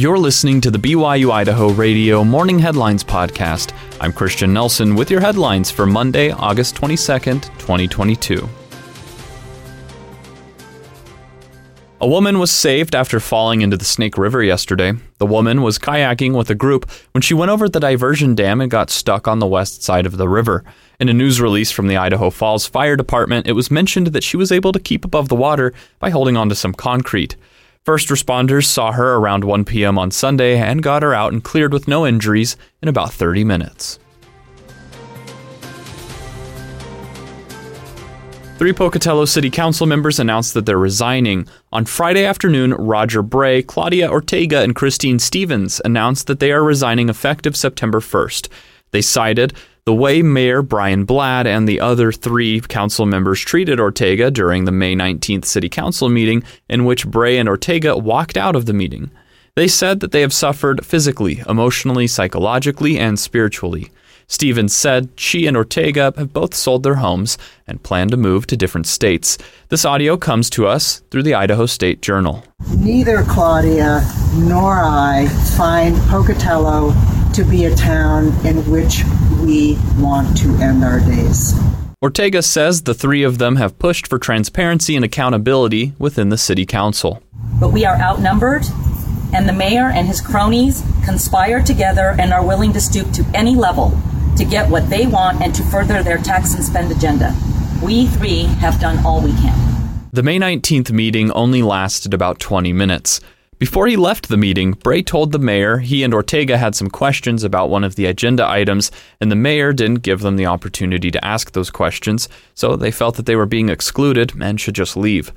You're listening to the BYU Idaho Radio Morning Headlines Podcast. I'm Christian Nelson with your headlines for Monday, August 22nd, 2022. A woman was saved after falling into the Snake River yesterday. The woman was kayaking with a group when she went over the diversion dam and got stuck on the west side of the river. In a news release from the Idaho Falls Fire Department, it was mentioned that she was able to keep above the water by holding onto some concrete. First responders saw her around 1 p.m. on Sunday and got her out and cleared with no injuries in about 30 minutes. Three Pocatello City Council members announced that they're resigning. On Friday afternoon, Roger Bray, Claudia Ortega, and Christine Stevens announced that they are resigning effective September 1st. They cited the way Mayor Brian Blad and the other three council members treated Ortega during the May 19th City Council meeting, in which Bray and Ortega walked out of the meeting. They said that they have suffered physically, emotionally, psychologically, and spiritually. Stevens said she and Ortega have both sold their homes and plan to move to different states. This audio comes to us through the Idaho State Journal. Neither Claudia nor I find Pocatello to be a town in which we want to end our days. Ortega says the three of them have pushed for transparency and accountability within the city council. But we are outnumbered, and the mayor and his cronies conspire together and are willing to stoop to any level to get what they want and to further their tax and spend agenda. We three have done all we can. The May 19th meeting only lasted about 20 minutes. Before he left the meeting, Bray told the mayor he and Ortega had some questions about one of the agenda items, and the mayor didn't give them the opportunity to ask those questions, so they felt that they were being excluded and should just leave.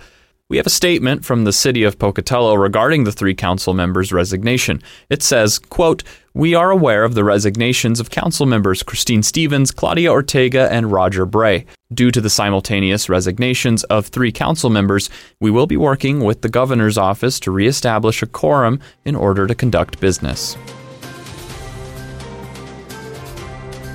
We have a statement from the city of Pocatello regarding the three council members' resignation. It says, quote, We are aware of the resignations of council members Christine Stevens, Claudia Ortega, and Roger Bray. Due to the simultaneous resignations of three council members, we will be working with the governor's office to reestablish a quorum in order to conduct business.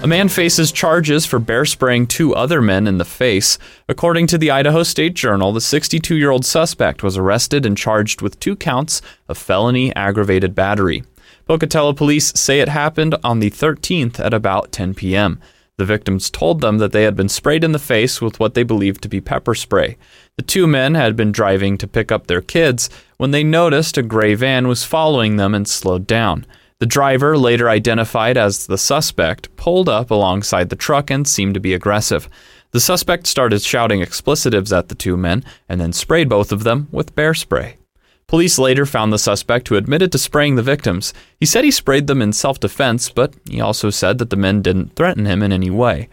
A man faces charges for bear spraying two other men in the face. According to the Idaho State Journal, the 62 year old suspect was arrested and charged with two counts of felony aggravated battery. Pocatello police say it happened on the 13th at about 10 p.m. The victims told them that they had been sprayed in the face with what they believed to be pepper spray. The two men had been driving to pick up their kids when they noticed a gray van was following them and slowed down. The driver, later identified as the suspect, pulled up alongside the truck and seemed to be aggressive. The suspect started shouting explicitives at the two men and then sprayed both of them with bear spray. Police later found the suspect who admitted to spraying the victims. He said he sprayed them in self defense, but he also said that the men didn't threaten him in any way.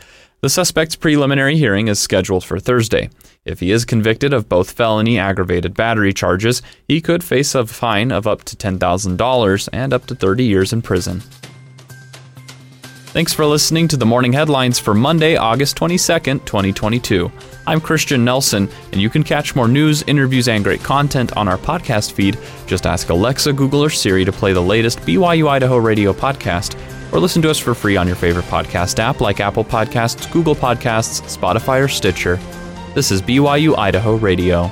The suspect's preliminary hearing is scheduled for Thursday. If he is convicted of both felony aggravated battery charges, he could face a fine of up to $10,000 and up to 30 years in prison. Thanks for listening to the morning headlines for Monday, August 22nd, 2022. I'm Christian Nelson, and you can catch more news, interviews, and great content on our podcast feed. Just ask Alexa, Google, or Siri to play the latest BYU Idaho radio podcast or listen to us for free on your favorite podcast app like Apple Podcasts, Google Podcasts, Spotify, or Stitcher. This is BYU Idaho Radio.